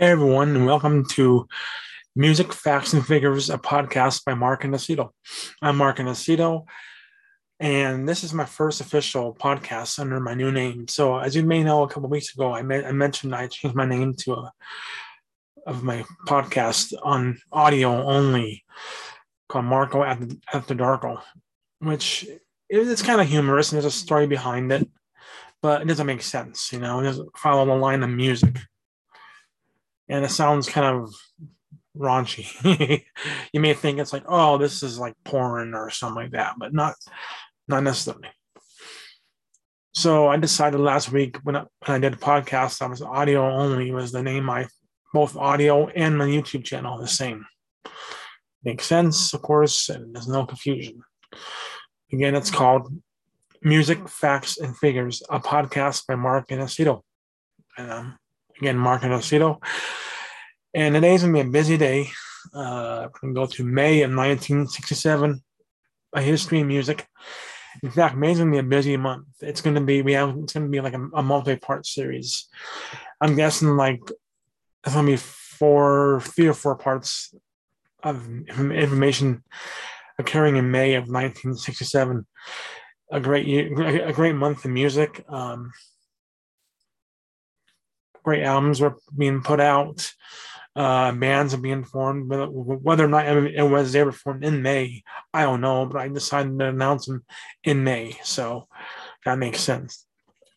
Hey everyone, and welcome to Music, Facts, and Figures, a podcast by Mark Inesito. I'm Mark Inesito, and this is my first official podcast under my new name. So, as you may know, a couple weeks ago, I, I mentioned I changed my name to a of my podcast on audio only called Marco at the Darko, which it's kind of humorous and there's a story behind it, but it doesn't make sense, you know, it doesn't follow the line of music and it sounds kind of raunchy. you may think it's like, oh, this is like porn or something like that, but not not necessarily. So I decided last week when I, when I did the podcast, I was audio only was the name my both audio and my YouTube channel the same. Makes sense, of course, and there's no confusion. Again, it's called Music, Facts, and Figures, a podcast by Mark. And um, again, Mark Inesito. And today's gonna be a busy day. Uh, we're gonna go to May of 1967, a history of music. In fact, May's gonna be a busy month. It's gonna be we have it's gonna be like a, a multi-part series. I'm guessing like it's gonna be four, three or four parts of information occurring in May of 1967. A great year, a great month in music. Um, great albums were being put out. Uh, bands are being formed. Whether or not it was ever formed in May, I don't know. But I decided to announce them in May, so that makes sense.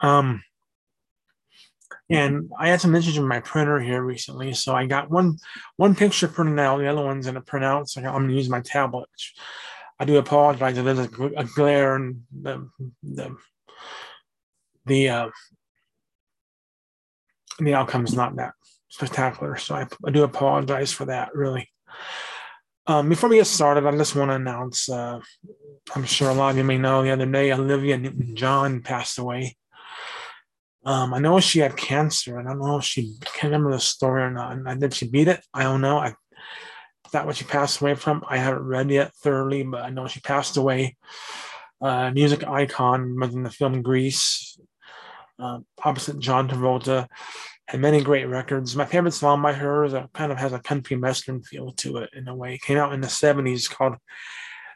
Um, and I had some issues with my printer here recently, so I got one one picture printed out, the other one's in a printout. So I'm going to use my tablet. I do apologize if there's a, glare and the the the uh, the outcome is not that spectacular. So I, I do apologize for that, really. Um, before we get started, I just want to announce uh, I'm sure a lot of you may know the other day, Olivia Newton John passed away. Um, I know she had cancer, and I don't know if she can remember the story or not. And did she beat it? I don't know. I that what she passed away from. I haven't read yet thoroughly, but I know she passed away. Uh, music icon was in the film Grease, uh, opposite John Travolta had many great records. My favorite song by her is a kind of has a country western feel to it in a way. It came out in the 70s called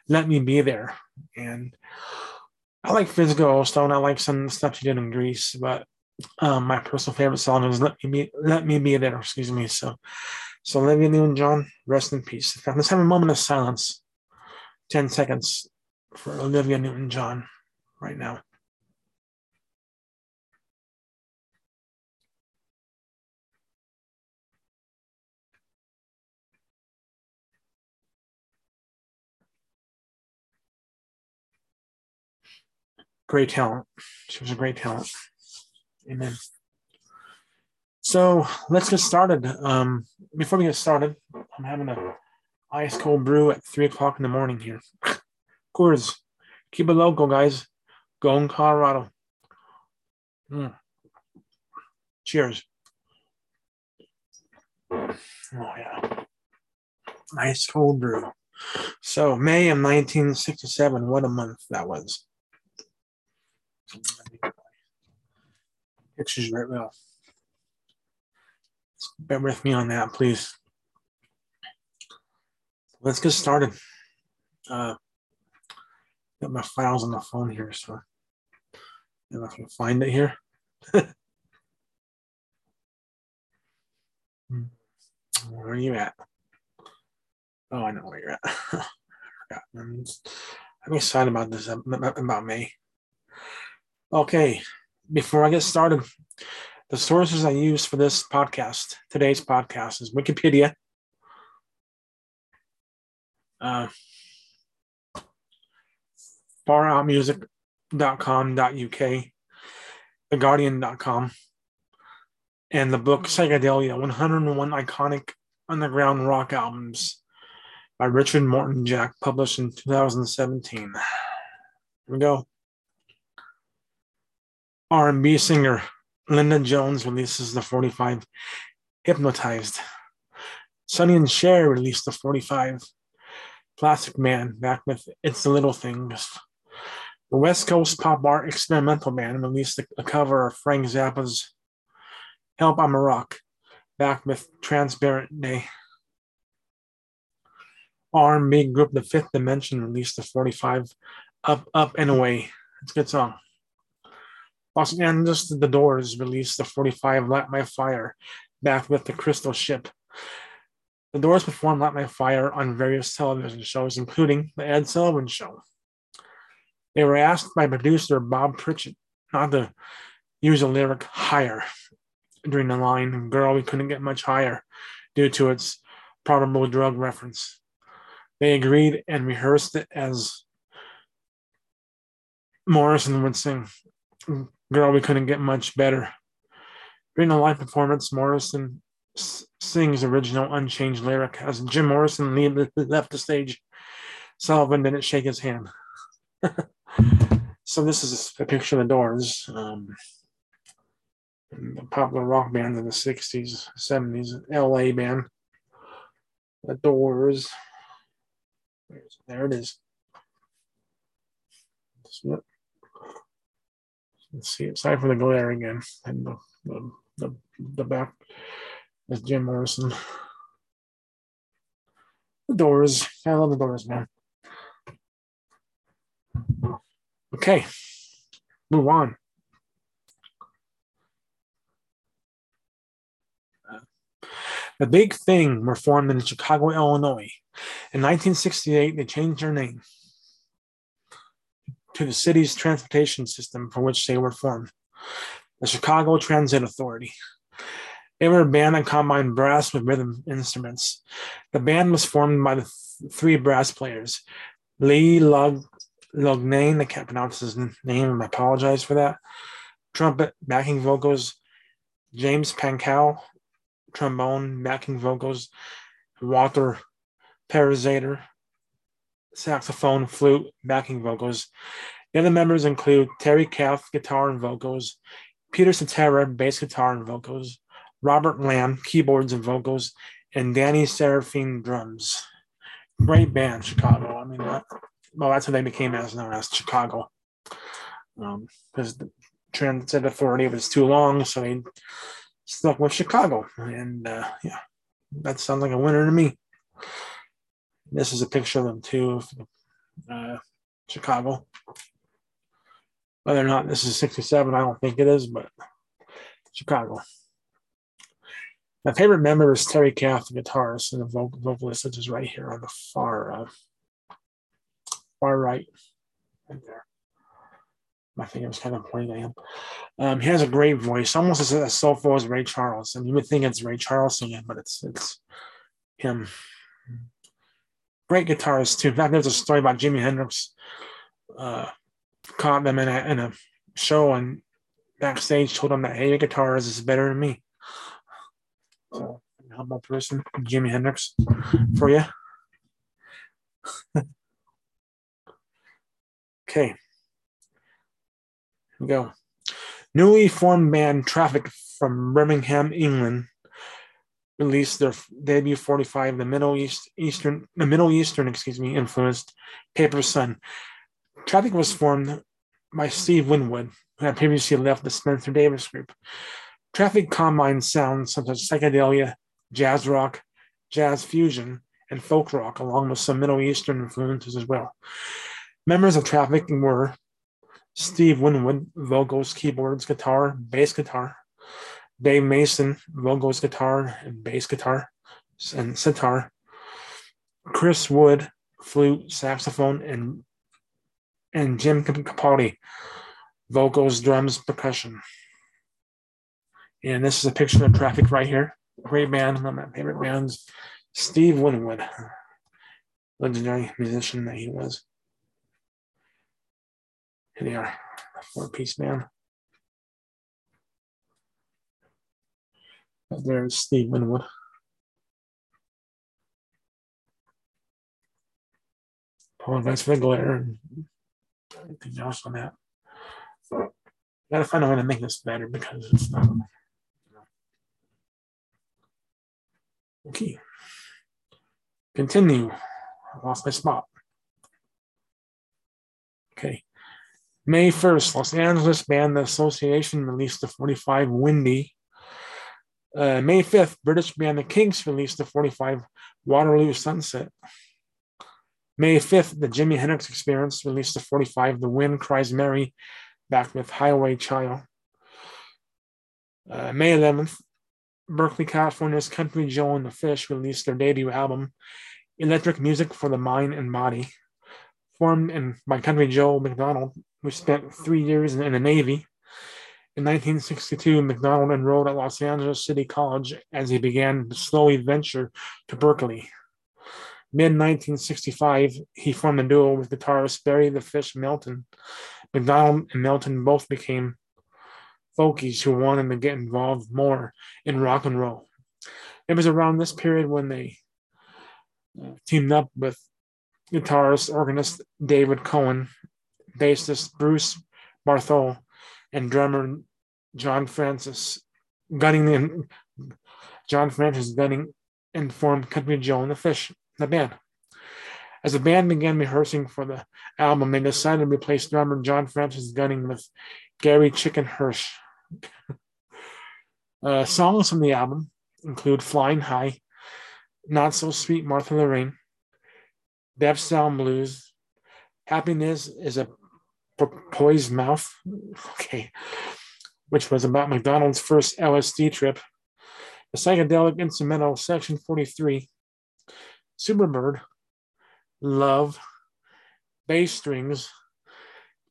Let Me Be There. And I like Physical Stone. I like some stuff she did in Grease, but um, my personal favorite song is Let Me Be Let Me Be There, excuse me. So so Olivia Newton John, rest in peace. Let's have a moment of silence. 10 seconds for Olivia Newton John right now. Great talent. She was a great talent. Amen. So let's get started. Um, before we get started, I'm having a ice cold brew at three o'clock in the morning here. Coors, keep it local, guys. Go in Colorado. Mm. Cheers. Oh yeah, ice cold brew. So May of 1967. What a month that was. Pictures right well. Bear with me on that, please. Let's get started. Uh, got my files on the phone here, so if I can find it here. where are you at? Oh, I know where you're at. I'm, I'm excited about this about me. Okay, before I get started, the sources I use for this podcast, today's podcast, is Wikipedia, uh, faroutmusic.com.uk, theguardian.com, and the book Psychedelia 101 Iconic Underground Rock Albums by Richard Morton Jack, published in 2017. Here we go. R&B singer Linda Jones releases the 45 Hypnotized. Sonny and Cher released the 45 Plastic Man back with It's the Little Things. The West Coast pop art experimental band released a cover of Frank Zappa's Help I'm a Rock. back with Transparent Day. R&B group The Fifth Dimension released the 45 Up, Up and Away. It's a good song. Los Angeles The Doors released the 45 Light My Fire back with the Crystal Ship. The Doors performed Light My Fire on various television shows, including The Ed Sullivan Show. They were asked by producer Bob Pritchett not to use a lyric higher during the line, Girl, we couldn't get much higher due to its probable drug reference. They agreed and rehearsed it as Morrison would sing, Girl, we couldn't get much better. During the live performance, Morrison sings original unchanged lyric. As Jim Morrison left the stage, Sullivan didn't shake his hand. so this is a picture of the Doors, um, popular rock band in the '60s, '70s, LA band. The Doors. There it is. Let's see. Aside from the glare again, and the the, the, the back is Jim Morrison. The Doors. I love the Doors, man. Okay, move on. The Big Thing were formed in Chicago, Illinois. In 1968, they changed their name to the city's transportation system from which they were formed, the Chicago Transit Authority. They were a band that combined brass with rhythm instruments. The band was formed by the th- three brass players Lee Lug, Lugnane, I can't pronounce his name, I apologize for that. Trumpet, backing vocals, James Pankow, trombone, backing vocals, Walter Parazaider, saxophone, flute, backing vocals. The other members include Terry Kath, guitar and vocals, Peter Cetera, bass guitar and vocals, Robert Lamb, keyboards and vocals, and Danny Seraphine, drums. Great band, Chicago. I mean, that, well, that's what they became as known as Chicago. Because um, the Transit Authority was too long, so they stuck with Chicago. And uh, yeah, that sounds like a winner to me. This is a picture of them too, of uh, Chicago. Whether or not this is 67, I don't think it is, but Chicago. My favorite member is Terry Kath, the guitarist and the vocal, vocalist, which is right here on the far uh, far right, right there. My was kind of pointing at him. Um, he has a great voice, almost as, as soulful as Ray Charles. And you would think it's Ray Charles singing, but it's it's him. Great guitarist too. In fact, there's a story about Jimi Hendrix uh, caught them in a, in a show and backstage told them that hey, your guitar is better than me. So humble person, Jimi Hendrix, for you. okay. Here we go. Newly formed band Traffic from Birmingham, England, released their debut 45, the Middle East Eastern, the Middle Eastern, excuse me, influenced Paper Sun. Traffic was formed by Steve Winwood, who had previously left the Spencer Davis Group. Traffic combined sounds such as psychedelia, jazz rock, jazz fusion, and folk rock, along with some Middle Eastern influences as well. Members of Traffic were Steve Winwood, vocals, keyboards, guitar, bass guitar, Dave Mason, vocals, guitar, and bass guitar, and sitar, Chris Wood, flute, saxophone, and and Jim Capaldi, vocals, drums, percussion. And this is a picture of traffic right here. Great band, one of my favorite bands. Steve Winwood, legendary musician that he was. Here they are, four piece band. There's Steve Winwood. For the glare and anything else on that. Gotta find a way to make this better because it's not. Okay. Continue. I lost my spot. Okay. May 1st, Los Angeles Band The Association released the 45 Windy Uh, May 5th, British band The Kinks released the 45 Waterloo Sunset. May 5th, the Jimi Hendrix Experience released the 45 The Wind Cries Mary, back with Highway Child. Uh, May 11th, Berkeley, California's Country Joe and the Fish released their debut album, Electric Music for the Mind and Body. Formed in, by Country Joe McDonald, who spent three years in, in the Navy. In 1962, McDonald enrolled at Los Angeles City College as he began to slowly venture to Berkeley. Mid 1965, he formed a duo with guitarist Barry the Fish Melton. McDonald and Melton both became folkies who wanted to get involved more in rock and roll. It was around this period when they uh, teamed up with guitarist, organist David Cohen, bassist Bruce Barthol, and drummer John Francis Gunning and John Francis Gunning and formed Country Joe and the Fish, the band. As the band began rehearsing for the album, they decided to replace drummer John Francis Gunning with Gary Chicken Hirsch. uh, songs from the album include Flying High, Not So Sweet Martha Lorraine, Deaf Sound Blues, Happiness is a Porpoise Mouth, okay, which was about McDonald's first LSD trip, the psychedelic instrumental section 43, Superbird, Love, Bass Strings,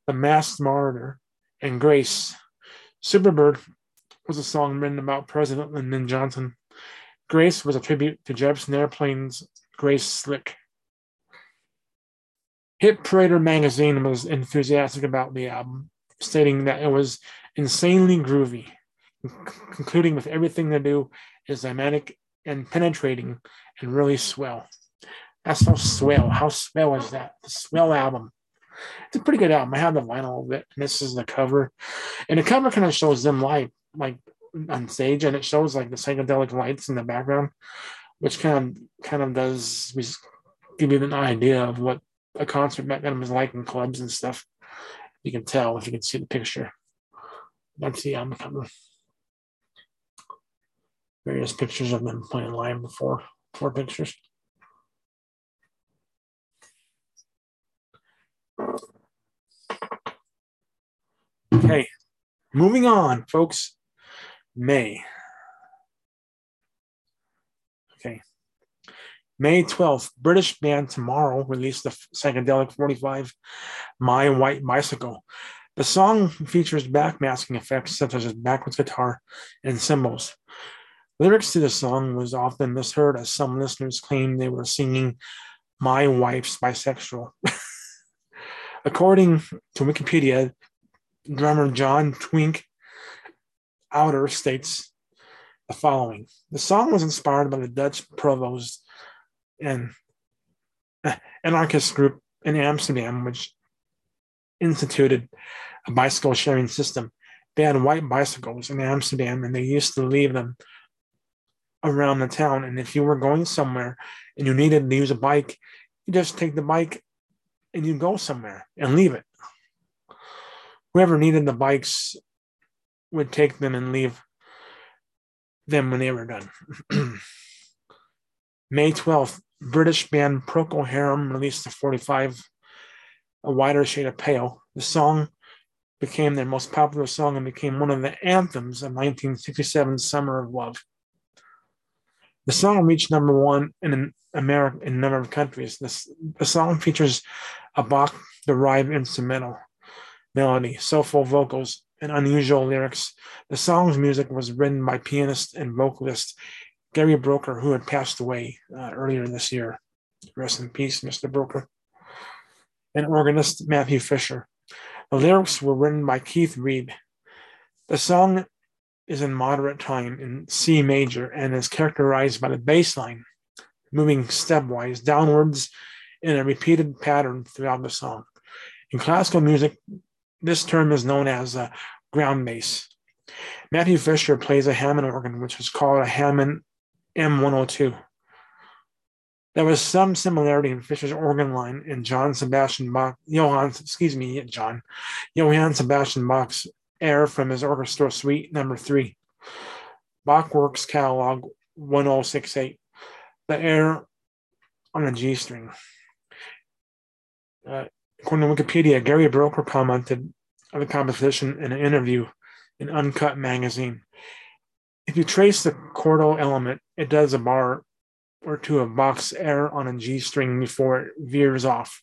The Masked Martyr, and Grace. Superbird was a song written about President Lyndon Johnson. Grace was a tribute to Jefferson Airplane's Grace Slick. Hit Parader magazine was enthusiastic about the album, stating that it was insanely groovy, concluding with everything they do is dynamic and penetrating and really swell. That's so swell. How swell is that? The swell album. It's a pretty good album. I have the vinyl of it, and this is the cover. And the cover kind of shows them live, like on stage, and it shows like the psychedelic lights in the background, which kind of kind of does give you an idea of what a concert back then was like in clubs and stuff. You can tell if you can see the picture. That's the album cover. Various pictures of them playing live before. Four pictures. Okay, moving on, folks. May. Okay. May 12th, British band Tomorrow released the psychedelic 45 My White Bicycle. The song features backmasking effects such as backwards guitar and cymbals. Lyrics to the song was often misheard as some listeners claimed they were singing My Wife's Bisexual. According to Wikipedia, drummer John Twink Alder states the following The song was inspired by the Dutch provost an uh, anarchist group in Amsterdam, which instituted a bicycle sharing system. They had white bicycles in Amsterdam and they used to leave them around the town. And if you were going somewhere and you needed to use a bike, you just take the bike and you go somewhere and leave it. Whoever needed the bikes would take them and leave them when they were done. May 12th, British band Procol Harum released the 45, A Whiter Shade of Pale. The song became their most popular song and became one of the anthems of 1967's Summer of Love. The song reached number one in America in a number of countries. This, the song features a Bach derived instrumental melody, soulful vocals, and unusual lyrics. The song's music was written by pianist and vocalist Gary Brooker, who had passed away uh, earlier this year. Rest in peace, Mr. Brooker. And organist Matthew Fisher. The lyrics were written by Keith Reid. The song is in moderate time in C major and is characterized by the bass line moving stepwise downwards in a repeated pattern throughout the song. In classical music, this term is known as a ground bass. Matthew Fisher plays a Hammond organ, which is called a Hammond M102. There was some similarity in Fisher's organ line in John Sebastian Bach, Johann, excuse me, John, Johann Sebastian Bach's air from his orchestral suite number three. Bach Works Catalog 1068. The air on a G string. Uh, according to Wikipedia, Gary Brooker commented on the composition in an interview in Uncut magazine. If you trace the chordal element, it does a bar or two of Bach's air on a G string before it veers off.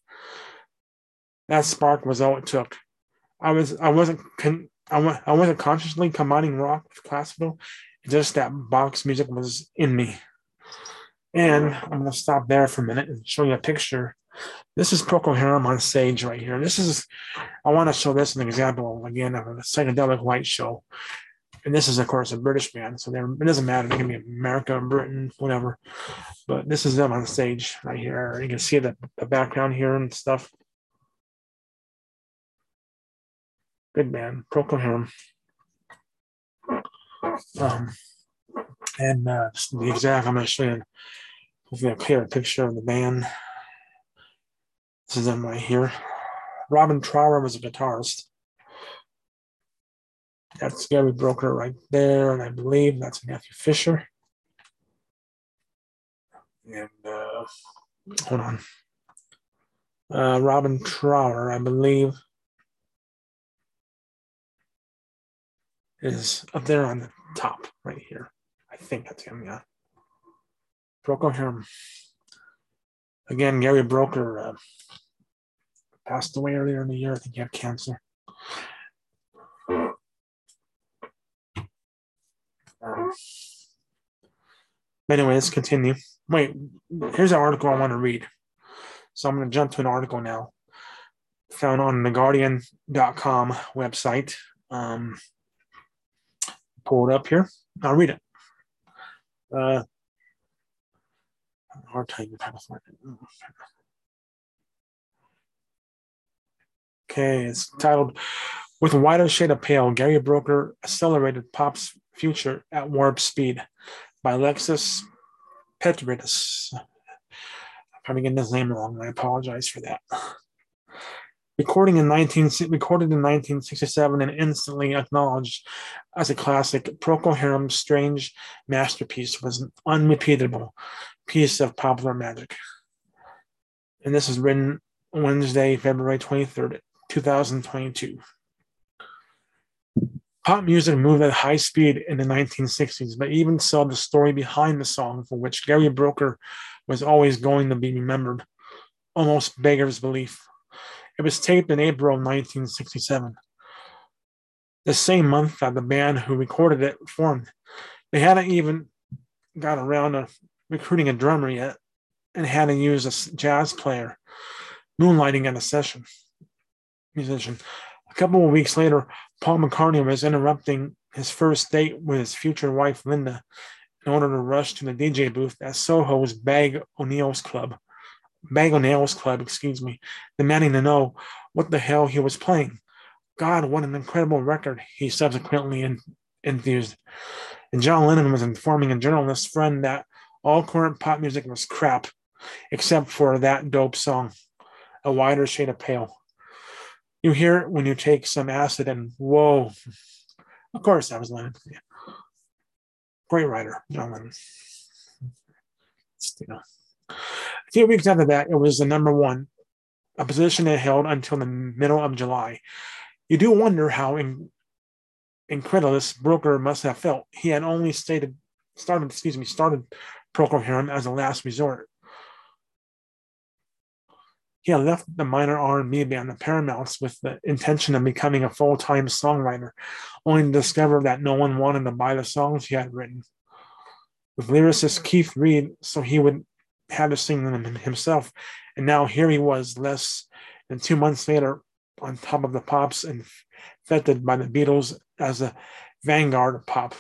That spark was all it took. I was I wasn't con- I, w- I wasn't consciously combining rock with classical. Just that Bach's music was in me. And I'm going to stop there for a minute and show you a picture. This is Procol Harum on stage right here. This is, I want to show this an example again of a psychedelic light show. And this is, of course, a British band. So it doesn't matter. It can be America, Britain, whatever. But this is them on stage right here. You can see the, the background here and stuff. Good band, Procol Harum. Um, and uh, the exact, I'm going to show you hopefully a clear picture of the band. This is them right here. Robin Trower was a guitarist. That's Gary Brooker right there, and I believe that's Matthew Fisher. And uh, hold on. Uh, Robin Trower, I believe, is up there on the top right here. I think that's him, yeah. Harum. Again, Gary Brooker uh, passed away earlier in the year. I think he had cancer. Um, anyway, let's continue. Wait, here's an article I want to read. So I'm going to jump to an article now found on the Guardian.com website. Um, pull it up here. I'll read it. Uh, hard time to find it. Okay, it's titled With a Whiter Shade of Pale, Gary Brooker Accelerated Pop's Future at Warp Speed by Alexis Petridis. I'm probably getting his name wrong, I apologize for that. Recording in 19, recorded in 1967 and instantly acknowledged as a classic, Procol Harum's strange masterpiece was an unrepeatable piece of popular magic. And this is written Wednesday, February 23rd, 2022. Pop music moved at high speed in the 1960s, but even so, the story behind the song, for which Gary Brooker was always going to be remembered, almost beggars belief. It was taped in April 1967, the same month that the band who recorded it formed. They hadn't even got around to recruiting a drummer yet and had to use a jazz player, moonlighting at a session musician. A couple of weeks later, Paul McCartney was interrupting his first date with his future wife, Linda, in order to rush to the DJ booth at Soho's Bag O'Nails Club. Bag O'Nails Club, excuse me, demanding to know what the hell he was playing. God, what an incredible record, he subsequently enthused. And John Lennon was informing a journalist friend that all current pop music was crap, except for that dope song, A Whiter Shade of Pale. You hear it when you take some acid and whoa. Of course, that was Lennon. Yeah. Great writer, Lennon. You know. A few weeks after that, it was the number one, a position it held until the middle of July. You do wonder how in, incredulous broker must have felt. He had only stated, started, excuse me, started Procol as a last resort. He had left the minor R&B band, the Paramounts, with the intention of becoming a full-time songwriter, only to discover that no one wanted to buy the songs he had written. With lyricist mm-hmm. Keith Reid, so he would had to sing them himself. And now here he was, less than two months later, on top of the pops and feted by the Beatles as a vanguard of pop.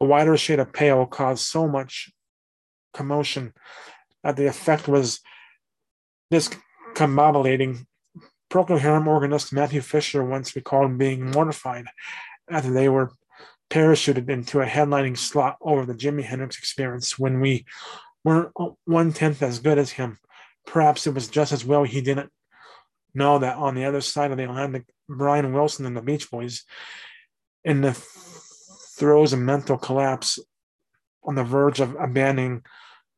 A whiter shade of pale caused so much commotion that the effect was discombobulating. Procol Harum organist Matthew Fisher once recalled being mortified after they were parachuted into a headlining slot over the Jimi Hendrix experience when we weren't one tenth as good as him. Perhaps it was just as well he didn't know that on the other side of the Atlantic, Brian Wilson and the Beach Boys, in the throes of mental collapse, on the verge of abandoning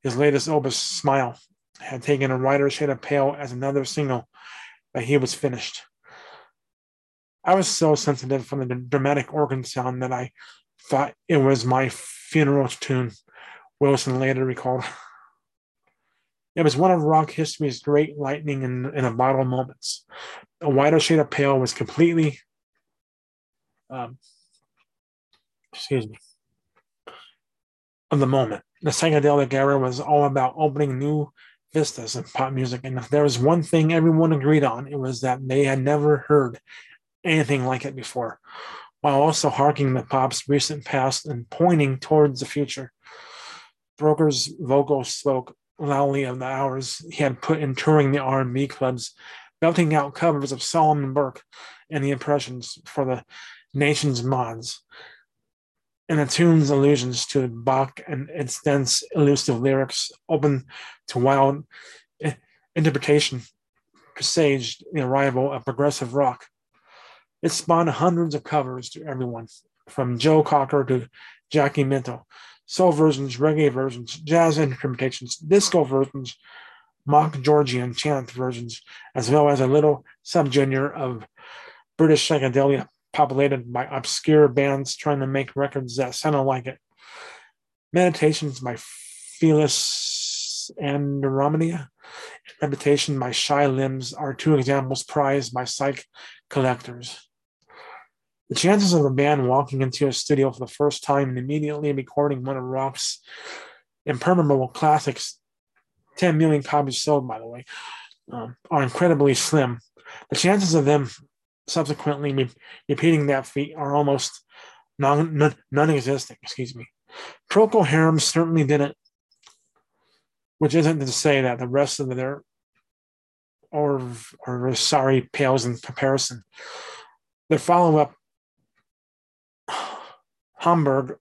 his latest opus, Smile, had taken a Whiter Shade of Pale as another single, but he was finished. I was so sensitive from the dramatic organ sound that I thought it was my funeral tune, Wilson later recalled. It was one of rock history's great lightning in, in a bottle moments. A whiter shade of pale was completely, um, excuse me, of the moment. The psychedelic era was all about opening new vistas in pop music. And if there was one thing everyone agreed on, it was that they had never heard anything like it before, while also harking the pop's recent past and pointing towards the future. Broker's vocals spoke loudly of the hours he had put in touring the R&B clubs, belting out covers of Solomon Burke and the Impressions for the nation's mods, and the tune's allusions to Bach and its dense, elusive lyrics open to wild interpretation presaged the arrival of progressive rock. It spawned hundreds of covers to everyone, from Joe Cocker to Jackie Minto, soul versions, reggae versions, jazz interpretations, disco versions, mock Gregorian chant versions, as well as a little subgenre of British psychedelia populated by obscure bands trying to make records that sounded like it. Meditations by Phyllis and Romania, Reputation by Shy Limbs are two examples prized by psych collectors. The chances of a band walking into a studio for the first time and immediately recording one of rock's impermeable classics, 10 million copies sold, by the way, um, are incredibly slim. The chances of them subsequently re- repeating that feat are almost non, non, non-existent. Excuse me. Procol Harum certainly didn't, which isn't to say that the rest of their or or sorry pales in comparison. Their follow-up Homburg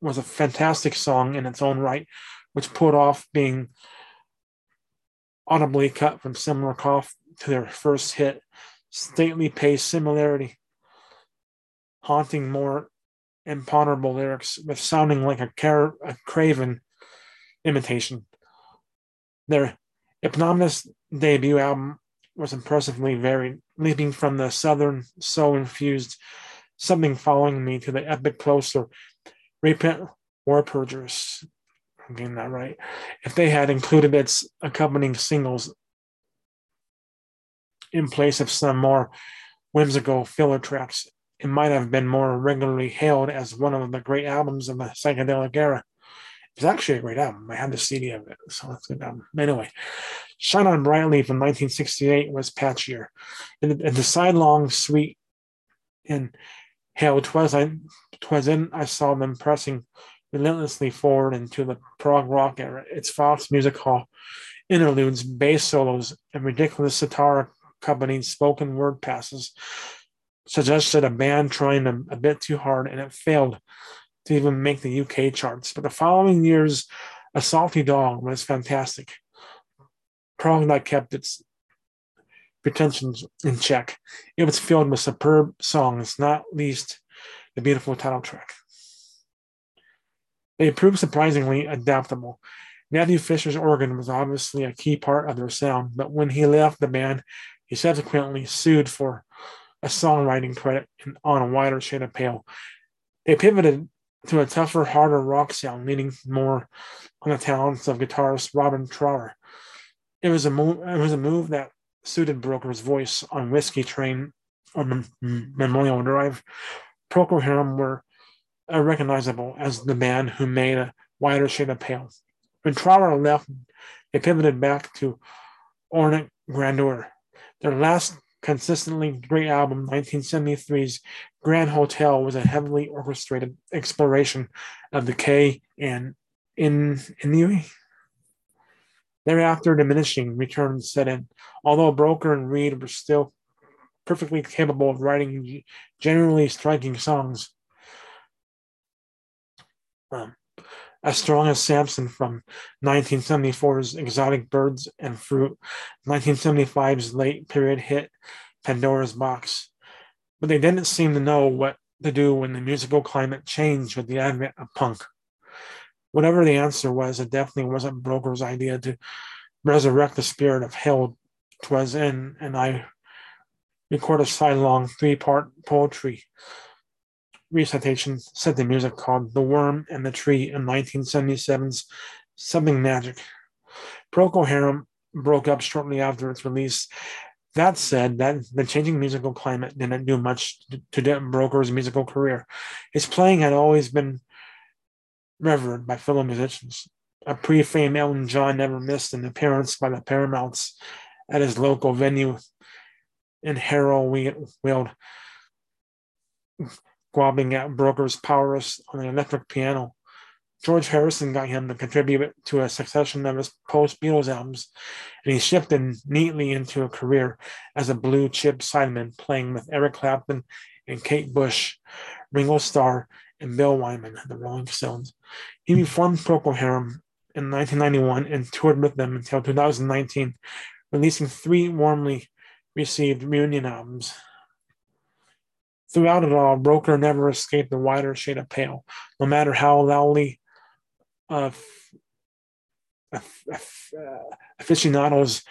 was a fantastic song in its own right, which put off being audibly cut from similar cough to their first hit, stately pace similarity, haunting more imponderable lyrics with sounding like a, car- a craven imitation. Their eponymous debut album was impressively varied, leaping from the southern soul infused something following me to the epic closer. Repent, Walpurgis. I'm getting that right. If they had included its accompanying singles in place of some more whimsical filler tracks, it might have been more regularly hailed as one of the great albums of the psychedelic era. It's actually a great album. I have the CD of it, so it's a good album. Anyway, Shine On Brightly from 1968 was patchier. And the, the sidelong suite in Hell, twas I, twas then I saw them pressing relentlessly forward into the prog rock era. Its Fox Music Hall interludes, bass solos, and ridiculous sitar accompanied spoken word passes suggested a band trying a, a bit too hard, and it failed to even make the UK charts. But the following years, A Salty Dog was fantastic. Prog that kept its pretensions in check. It was filled with superb songs, not least the beautiful title track. They proved surprisingly adaptable. Matthew Fisher's organ was obviously a key part of their sound, but when he left the band, he subsequently sued for a songwriting credit on a whiter shade of pale. They pivoted to a tougher, harder rock sound, leaning more on the talents of guitarist Robin Trower. It was a move. It was a move that suited Broker's voice on Whiskey Train or Mem- Memorial Drive. Procol Harum were uh, recognizable as the band who made a whiter shade of pale. When Trower left, they pivoted back to ornate grandeur. Their last consistently great album, 1973's Grand Hotel, was a heavily orchestrated exploration of decay and in ennui. Thereafter, diminishing returns set in. Although Broker and Reid were still perfectly capable of writing generally striking songs, um, as strong as Samson from 1974's Exotic Birds and Fruit, 1975's late period hit Pandora's Box. But they didn't seem to know what to do when the musical climate changed with the advent of punk. Whatever the answer was, it definitely wasn't Broker's idea to resurrect the spirit of hell twas in, and I record a sidelong three-part poetry recitation set the music called The Worm and the Tree in 1977's Something Magic. Procol Harum broke up shortly after its release. That said, that the changing musical climate didn't do much to dent Broker's musical career. His playing had always been revered by fellow musicians. A pre-fame Elton John never missed an appearance by the Paramounts at his local venue in Harrow Weald, squabbling at Broker's prowess on an electric piano. George Harrison got him to contribute to a succession of his post Beatles albums, and he shifted neatly into a career as a blue chip sideman, playing with Eric Clapton and Kate Bush, Ringo Starr, and Bill Wyman, the Rolling Stones. He reformed Procol Harum in 1991 and toured with them until 2019, releasing three warmly received reunion albums. Throughout it all, Broker never escaped the whiter shade of pale, no matter how loudly uh, uh, aficionados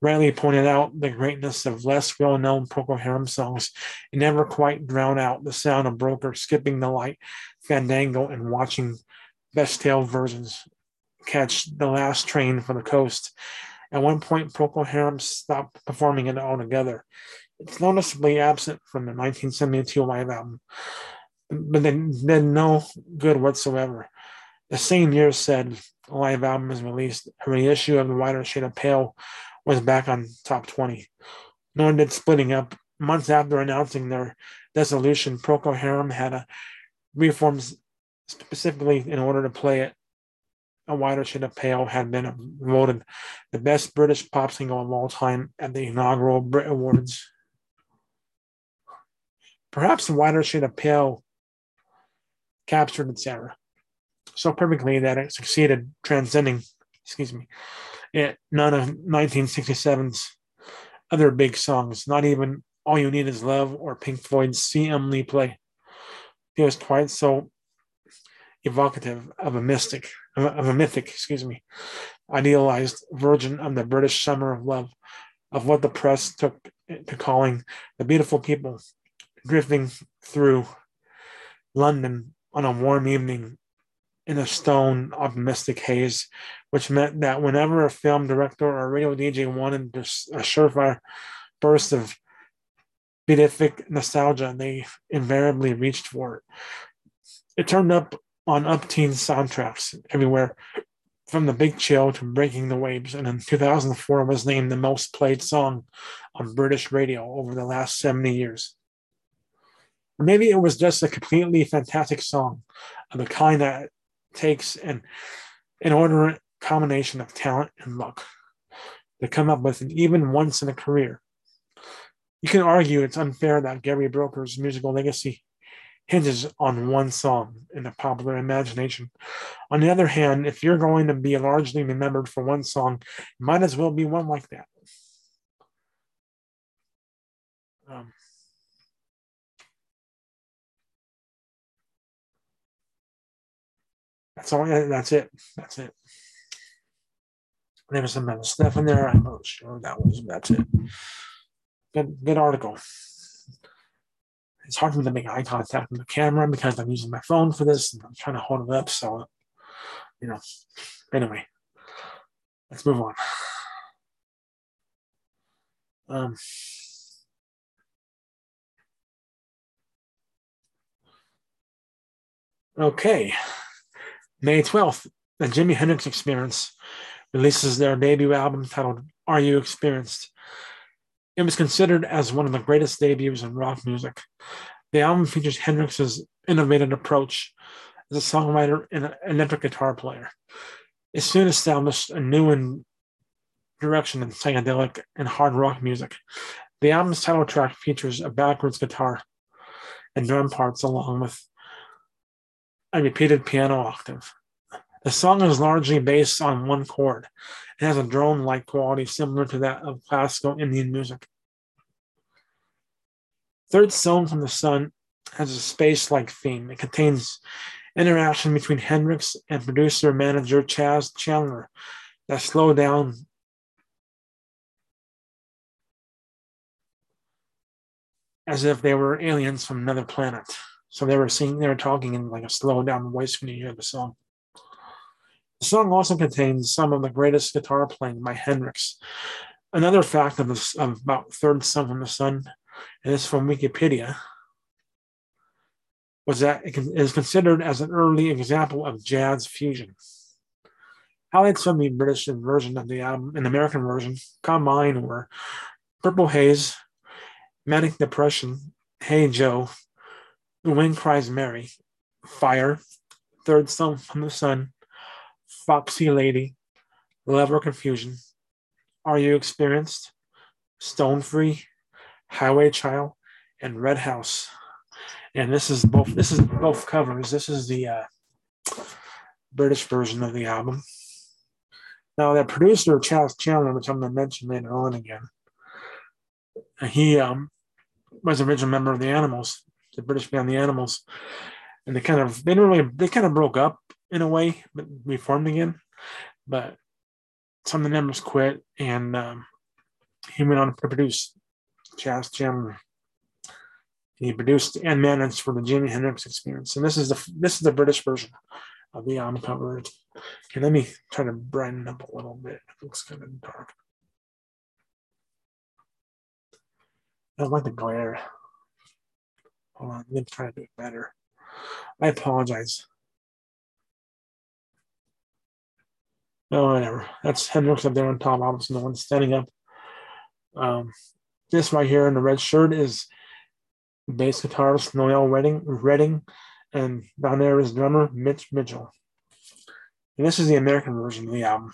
rarely pointed out the greatness of less well known Procol Harum songs. It never quite drowned out the sound of Broker skipping the light fandango and watching best-tailed versions catch the last train for the coast. At one point, Procol Harum stopped performing it altogether. It's noticeably absent from the 1972 live album, but then did no good whatsoever. The same year said live album was released, a reissue of The Whiter Shade of Pale was back on top 20. Nor did splitting up. Months after announcing their dissolution, Procol Harum had a reform specifically in order to play it a Whiter Shade of Pale had been voted the best British pop single of all time at the inaugural Brit Awards. Perhaps the Whiter Shade of Pale captured era so perfectly that it succeeded transcending, excuse me, it, none of 1967's other big songs, not even All You Need Is Love or Pink Floyd's See Emily Play. It was quite so evocative of a mystic, of a mythic, excuse me, idealized version of the British summer of love, of what the press took to calling the beautiful people drifting through London on a warm evening in a stone optimistic haze, which meant that whenever a film director or a radio DJ wanted a surefire burst of beatific nostalgia, they invariably reached for it. It turned up on upteen soundtracks everywhere, from The Big Chill to Breaking the Waves, and in 2004 was named the most played song on British radio over the last 70 years. Or maybe it was just a completely fantastic song of the kind that takes an inordinate combination of talent and luck to come up with an even once in a career. You can argue it's unfair that Gary Broker's musical legacy hinges on one song in the popular imagination. On the other hand, if you're going to be largely remembered for one song, might as well be one like that. Um, that's all. That's it. That's it. There was some other stuff in there. I'm not sure that was. That's it. Good, good article it's hard for me to make eye contact with the camera because I'm using my phone for this and I'm trying to hold it up. So, you know, anyway, let's move on. Um, okay, May 12th, the Jimi Hendrix Experience releases their debut album titled Are You Experienced? It was considered as one of the greatest debuts in rock music. The album features Hendrix's innovative approach as a songwriter and electric guitar player. It soon established a new direction in psychedelic and hard rock music. The album's title track features a backwards guitar and drum parts along with a repeated piano octave. The song is largely based on one chord and has a drone like quality similar to that of classical Indian music. Third Stone from the Sun has a space like theme. It contains interaction between Hendrix and producer manager Chas Chandler that slow down as if they were aliens from another planet. So they were singing, they were talking in like a slow down voice when you hear the song. The song also contains some of the greatest guitar playing by Hendrix. Another fact of, this, of about Third Stone from the Sun, and this from Wikipedia, was that it is considered as an early example of jazz fusion. Highlights from the British version of the album and American version combined were Purple Haze, Manic Depression, Hey Joe, The Wind Cries Mary, Fire, Third Stone from the Sun, Foxy Lady, Love or Confusion, Are You Experienced, Stone Free, Highway Child, and Red House and this is both this is both covers. This is the uh, British version of the album. Now, that producer Chas Chandler, which I'm going to mention later on again, he um, was an original member of the Animals, the British band The Animals, and they kind of they didn't really they kind of broke up in a way, but reformed again. But some of the members quit, and um, he went on to produce Chas Chandler he produced and managed for the Jimi Hendrix Experience, and this is the this is the British version of the album cover. Okay, let me try to brighten up a little bit. It looks kind of dark. I like the glare. Hold on, let me try to do it better. I apologize. No, whatever. That's Hendrix up there on top, obviously the one standing up. Um, this right here in the red shirt is bass guitarist Noel Redding, Redding and down there is drummer Mitch Mitchell. And this is the American version of the album.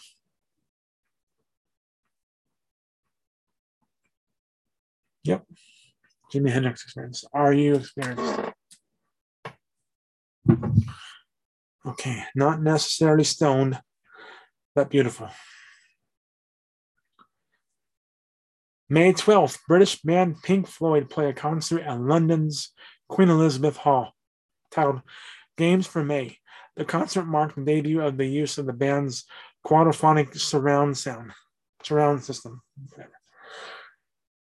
Yep. Jimi Hendrix experience. Are you experienced? Okay, not necessarily stoned, but beautiful. May 12th, British band Pink Floyd play a concert at London's Queen Elizabeth Hall titled Games for May. The concert marked the debut of the use of the band's quadraphonic surround sound surround system.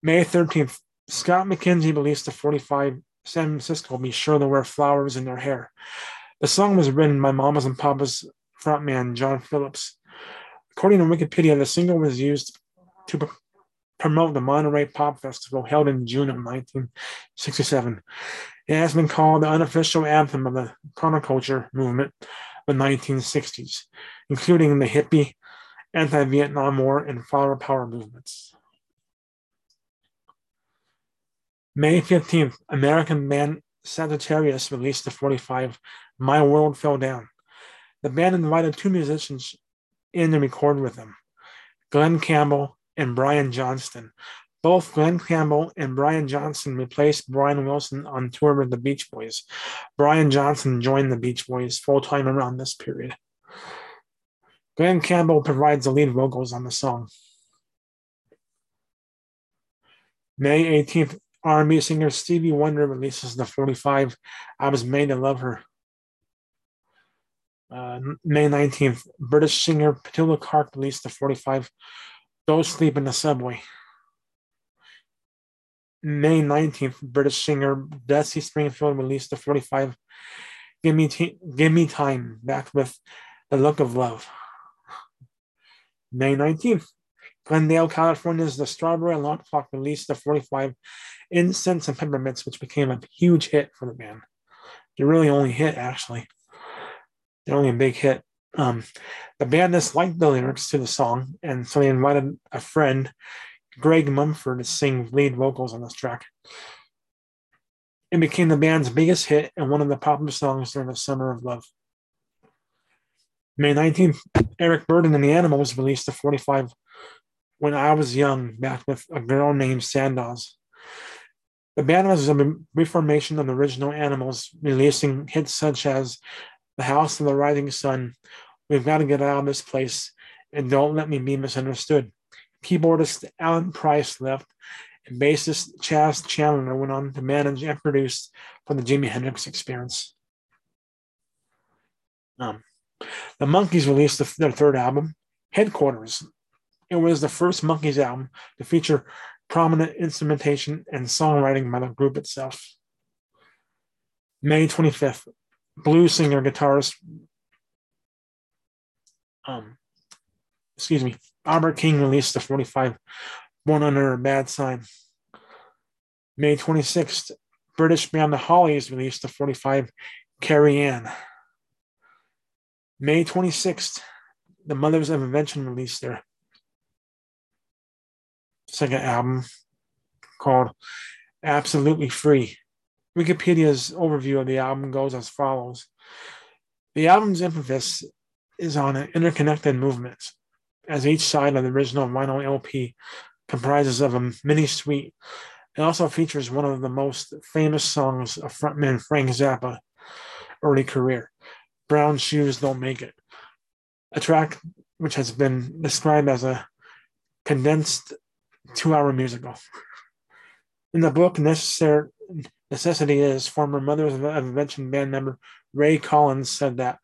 May 13th, Scott McKenzie believes the 45 San Francisco will Be Sure to Wear Flowers in Their Hair. The song was written by Mamas and Papas frontman John Phillips. According to Wikipedia, the single was used to promote the Monterey Pop Festival held in June of 1967. It has been called the unofficial anthem of the counterculture movement of the 1960s, including the hippie, anti Vietnam War, and flower power movements. May 15th, American band Sagittarius released the 45 My World Fell Down. The band invited two musicians in to record with them Glen Campbell and Brian Johnston. Both Glen Campbell and Brian Johnston replaced Brian Wilson on tour with the Beach Boys. Brian Johnston joined the Beach Boys full time around this period. Glen Campbell provides the lead vocals on the song. May 18th, R&B singer Stevie Wonder releases the 45 I Was Made to Love Her. Uh, May 19th, British singer Petula Clark released the 45 don't sleep in the subway. May 19th, British singer Dusty Springfield released the 45 Give Me, T- Give Me Time back with The Look of Love. May 19th, Glendale, California's The Strawberry Alarm Clock released the 45 Incense and Peppermints, which became a huge hit for the band. They're really only hit, actually. They're only a big hit. Um, the band disliked the lyrics to the song, and so they invited a friend, Greg Munford, to sing lead vocals on this track. It became the band's biggest hit and one of the popular songs during the Summer of Love. May 19th, Eric Burdon and the Animals released the 45 When I Was Young, back with a girl named Sandoz. The band was a reformation of the original Animals, releasing hits such as The House of the Rising Sun, We've got to get out of this place and don't let me be misunderstood. Keyboardist Alan Price left, and bassist Chas Chandler went on to manage and produce for the Jimi Hendrix experience. Um, the Monkees released the, their third album, Headquarters. It was the first Monkees album to feature prominent instrumentation and songwriting by the group itself. May 25th, blues singer guitarist, um, excuse me, Albert King released the 45 Born Under a Bad Sign. May 26th, British band The Hollies released the 45 Carrie Ann. May 26th, the Mothers of Invention released their second album called Absolutely Free. Wikipedia's overview of the album goes as follows The album's emphasis is on interconnected movements, as each side of the original vinyl LP comprises of a mini suite. It also features one of the most famous songs of frontman Frank Zappa early career, Brown Shoes Don't Make It, a track which has been described as a condensed two hour musical. In the book, Necessary, Necessity is, former Mothers of Invention band member Ray Collins said that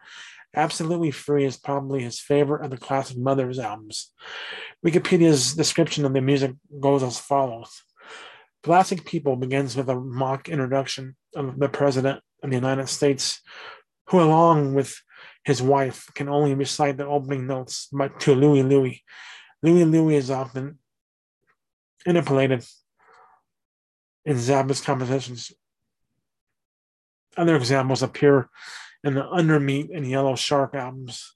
Absolutely Free is probably his favorite of the classic Mothers albums. Wikipedia's description of the music goes as follows Plastic People begins with a mock introduction of the President of the United States, who, along with his wife, can only recite the opening notes but to Louie Louie. Louie Louie is often interpolated in Zappa's compositions. Other examples appear in the Uncle Meat and Yellow Shark albums,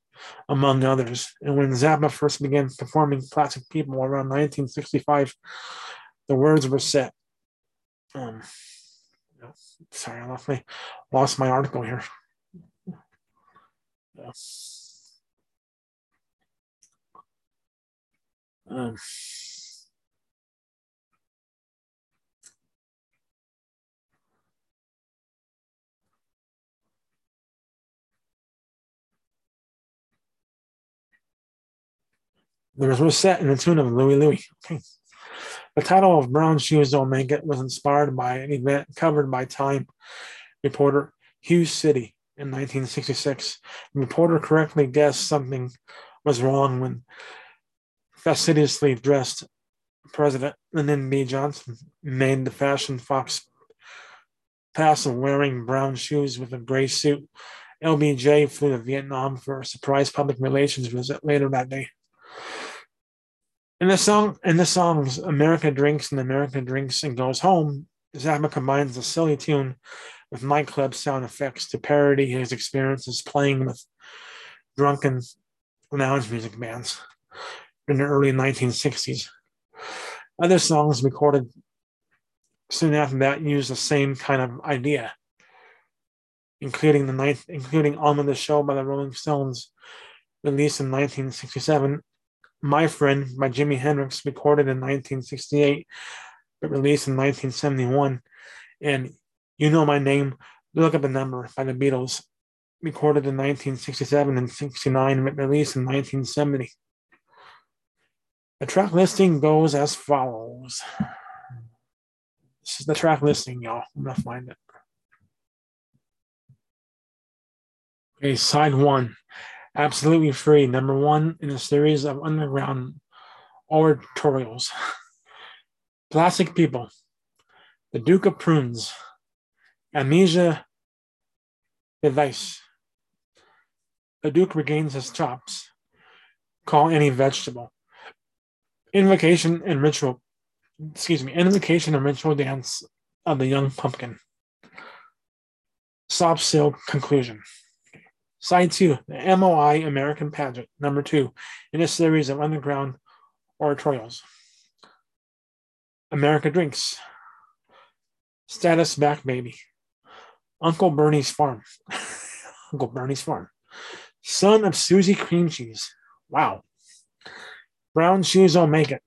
among others. And when Zappa first began performing Plastic People around 1965, the words were set. Um, sorry, I lost my lost my article here. Um, the was set in the tune of Louie Louie. Okay. The title of Brown Shoes Don't Make It was inspired by an event covered by Time reporter Hugh Sidey in 1966. The reporter correctly guessed something was wrong when fastidiously dressed President Lyndon B. Johnson made the fashion fox pass of wearing brown shoes with a gray suit. LBJ flew to Vietnam for a surprise public relations visit later that day. In the song, in the songs, America drinks and America drinks and goes home. Zappa combines the silly tune with nightclub sound effects to parody his experiences playing with drunken lounge music bands in the early 1960s. Other songs recorded soon after that use the same kind of idea, including the ninth, including "On the Show" by the Rolling Stones, released in 1967, my Friend by Jimi Hendrix, recorded in 1968, but released in 1971. And You Know My Name, Look Up the Number by the Beatles, recorded in 1967 and 69, but released in 1970. The track listing goes as follows. This is the track listing, y'all. I'm gonna find it. Okay, side one absolutely free, number one in a series of underground oratorials. Plastic People, The Duke of Prunes, Amnesia Vivace. The Duke regains his chops. Call any vegetable. Invocation and ritual, excuse me, invocation and ritual dance of the young pumpkin. Soft silk conclusion. Side two, the MOI American Pageant, number two, in a series of underground oratorios. America Drinks, Status Back Baby, Uncle Bernie's Farm, Uncle Bernie's Farm, Son of Susie Cream Cheese, wow, Brown Shoes Don't Make It,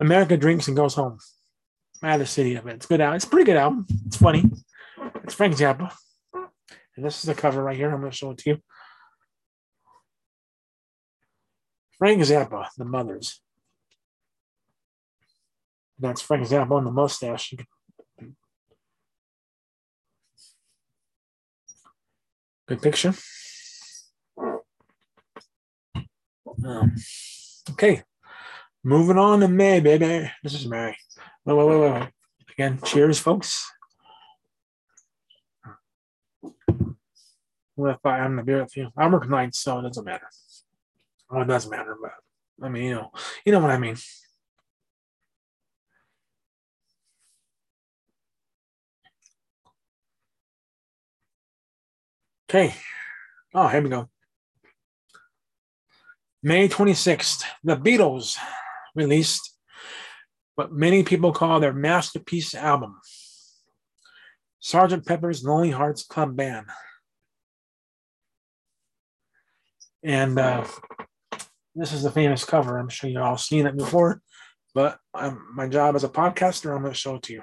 America Drinks and Goes Home, the city of it. It's good album. It's pretty good album. It's funny. It's Frank Zappa. And this is the cover right here. I'm going to show it to you. Frank Zappa, The Mothers. That's Frank Zappa on the mustache. Good picture. Um, okay. Moving on to May, baby. This is Mary. Wait, wait, wait, wait. Again, cheers, folks. If I the beer with you? I'm working nights, so it doesn't matter. Well, it doesn't matter, but I mean, you know, you know what I mean. Okay. Oh, here we go. May 26th, the Beatles released what many people call their masterpiece album, Sgt. Pepper's Lonely Hearts Club Band. And uh, this is the famous cover. I'm sure you've all seen it before, but I'm, my job as a podcaster, I'm going to show it to you.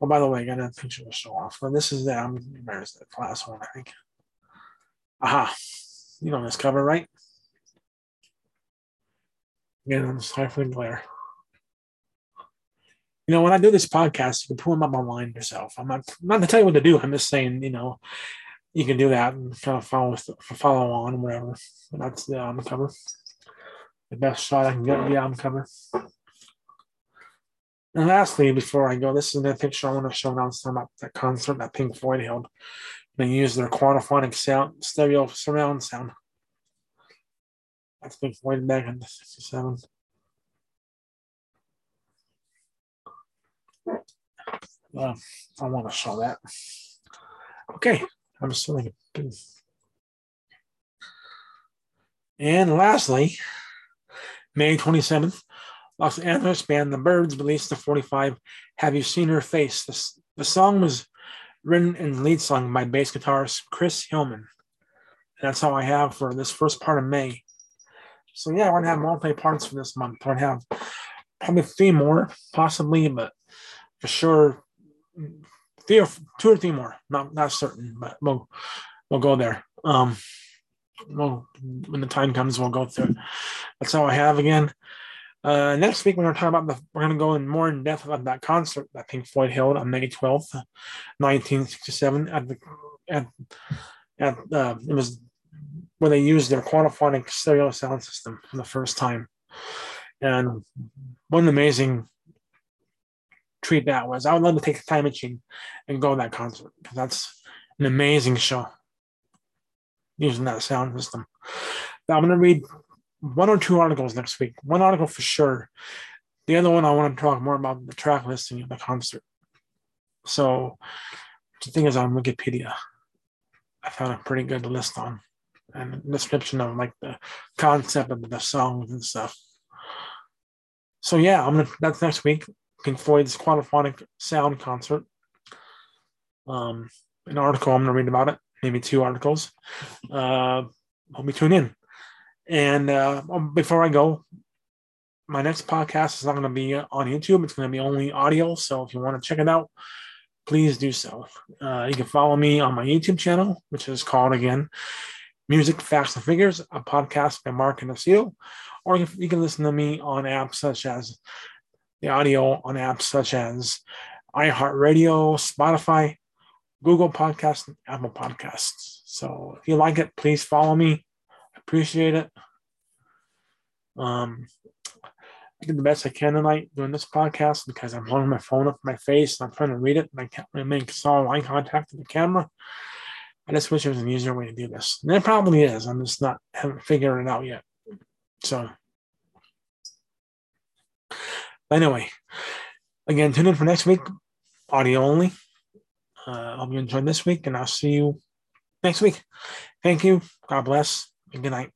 Oh, by the way, I got a picture to show off. But this is the um, where's the last one, I think. Aha. You know this cover, right? Again, I'm the glare. You know, when I do this podcast, you can pull them up online yourself. I'm not not to tell you what to do. I'm just saying, you know, you can do that and kind of follow follow on, whatever. That's the album cover. The best shot I can get the album cover. And lastly, before I go, this is the picture I want to show now some about that concert that Pink Floyd held. They used their quadraphonic sound, stereo surround sound. That's Pink Floyd back in '67. Uh, I want to show that. Okay, I'm still like And lastly, May 27th, Los Angeles band The Byrds released the 45 Have You Seen Her Face? The, the song was written and lead sung by bass guitarist Chris Hillman. And that's all I have for this first part of May. So yeah, we're gonna have multi parts for this month. We're gonna have probably three more, possibly, but for sure, three or two or three more. Not not certain, but we'll we'll go there. Um, well, when the time comes, we'll go through. That's all I have again. Uh, next week, we're to talk about the, we're going to go in more in depth about that concert that Pink Floyd held on May 12th, 1967 at the, at, at, uh, it was where they used their quadraphonic stereo sound system for the first time. And what an amazing treat that was. I would love to take a time machine and go to that concert because that's an amazing show using that sound system. Now I'm going to read one or two articles next week. One article for sure. The other one I want to talk more about the track listing of the concert. So the thing is on Wikipedia. I found a pretty good list on and description of like the concept of the songs and stuff. So yeah, I'm gonna that's next week. Pink Floyd's quadraphonic sound concert. Um, an article I'm gonna read about it, maybe two articles. Uh, hope you tune in. And uh, um, before I go, my next podcast is not going to be on YouTube. It's going to be only audio. So if you want to check it out, please do so. Uh, you can follow me on my YouTube channel, which is called again Music, Facts, and Figures, a podcast by Mark and Aceto. Or you can listen to me on apps such as the audio on apps such as iHeartRadio, Spotify, Google Podcasts, and Apple Podcasts. So if you like it, please follow me appreciate it. Um, I did the best I can tonight doing this podcast because I'm holding my phone up my face and I'm trying to read it and I can't really make solid eye contact with the camera. I just wish there was an easier way to do this. And there probably is. I'm just not haven't figured it out yet. So anyway, again, tune in for next week, audio only. Uh, hope you enjoyed this week, and I'll see you next week. Thank you. God bless and good night.